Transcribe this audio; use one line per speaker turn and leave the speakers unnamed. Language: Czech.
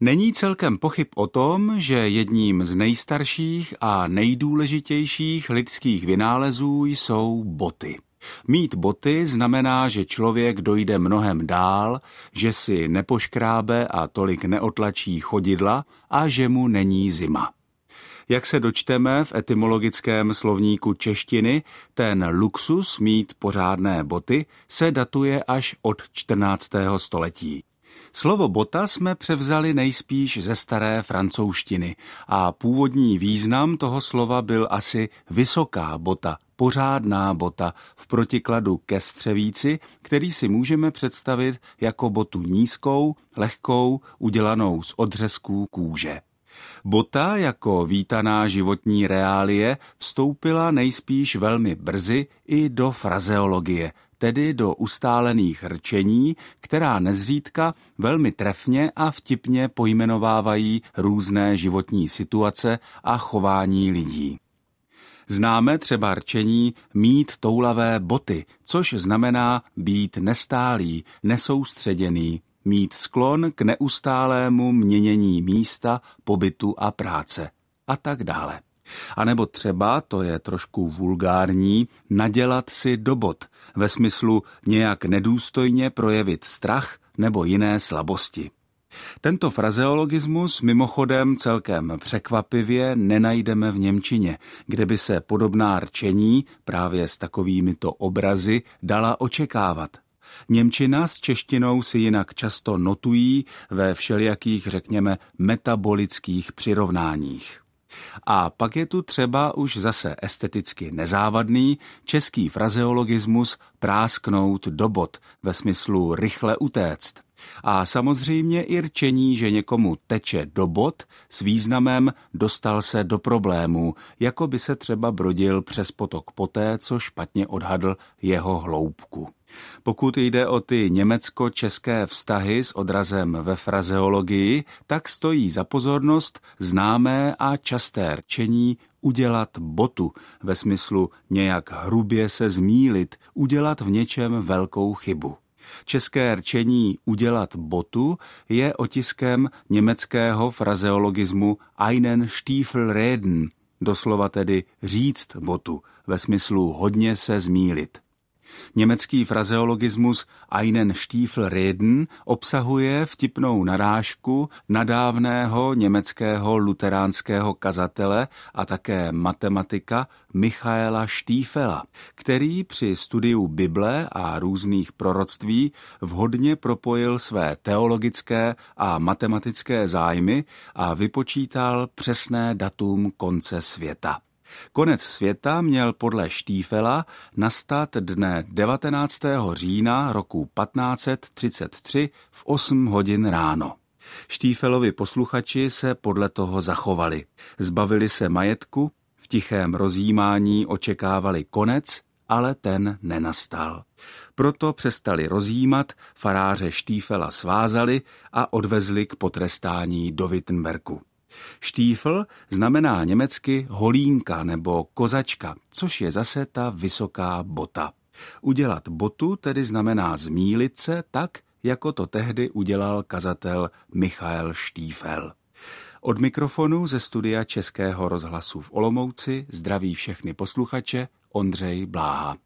Není celkem pochyb o tom, že jedním z nejstarších a nejdůležitějších lidských vynálezů jsou boty. Mít boty znamená, že člověk dojde mnohem dál, že si nepoškrábe a tolik neotlačí chodidla a že mu není zima. Jak se dočteme v etymologickém slovníku češtiny, ten luxus mít pořádné boty se datuje až od 14. století. Slovo bota jsme převzali nejspíš ze staré francouzštiny a původní význam toho slova byl asi vysoká bota, pořádná bota v protikladu ke střevíci, který si můžeme představit jako botu nízkou, lehkou, udělanou z odřezků kůže. Bota jako vítaná životní reálie vstoupila nejspíš velmi brzy i do frazeologie, tedy do ustálených rčení, která nezřídka velmi trefně a vtipně pojmenovávají různé životní situace a chování lidí. Známe třeba rčení mít toulavé boty, což znamená být nestálý, nesoustředěný, mít sklon k neustálému měnění místa, pobytu a práce a tak dále. A nebo třeba, to je trošku vulgární, nadělat si do bod, ve smyslu nějak nedůstojně projevit strach nebo jiné slabosti. Tento frazeologismus mimochodem celkem překvapivě nenajdeme v Němčině, kde by se podobná rčení právě s takovýmito obrazy dala očekávat. Němčina s češtinou si jinak často notují ve všelijakých, řekněme, metabolických přirovnáních. A pak je tu třeba už zase esteticky nezávadný český frazeologismus prásknout do bod ve smyslu rychle utéct. A samozřejmě i rčení, že někomu teče do bod s významem dostal se do problémů, jako by se třeba brodil přes potok poté, co špatně odhadl jeho hloubku. Pokud jde o ty německo-české vztahy s odrazem ve frazeologii, tak stojí za pozornost známé a časté rčení udělat botu, ve smyslu nějak hrubě se zmílit, udělat v něčem velkou chybu. České rčení udělat botu je otiskem německého frazeologismu einen Stiefel reden, doslova tedy říct botu, ve smyslu hodně se zmílit. Německý frazeologismus Einen Stiefel reden obsahuje vtipnou narážku nadávného německého luteránského kazatele a také matematika Michaela Stiefela, který při studiu Bible a různých proroctví vhodně propojil své teologické a matematické zájmy a vypočítal přesné datum konce světa. Konec světa měl podle Štífela nastat dne 19. října roku 1533 v 8 hodin ráno. Štífelovi posluchači se podle toho zachovali. Zbavili se majetku, v tichém rozjímání očekávali konec, ale ten nenastal. Proto přestali rozjímat, faráře Štífela svázali a odvezli k potrestání do Wittenbergu. Štífl znamená německy holínka nebo kozačka, což je zase ta vysoká bota. Udělat botu tedy znamená zmílit se tak, jako to tehdy udělal kazatel Michael Štífel. Od mikrofonu ze studia Českého rozhlasu v Olomouci zdraví všechny posluchače Ondřej Bláha.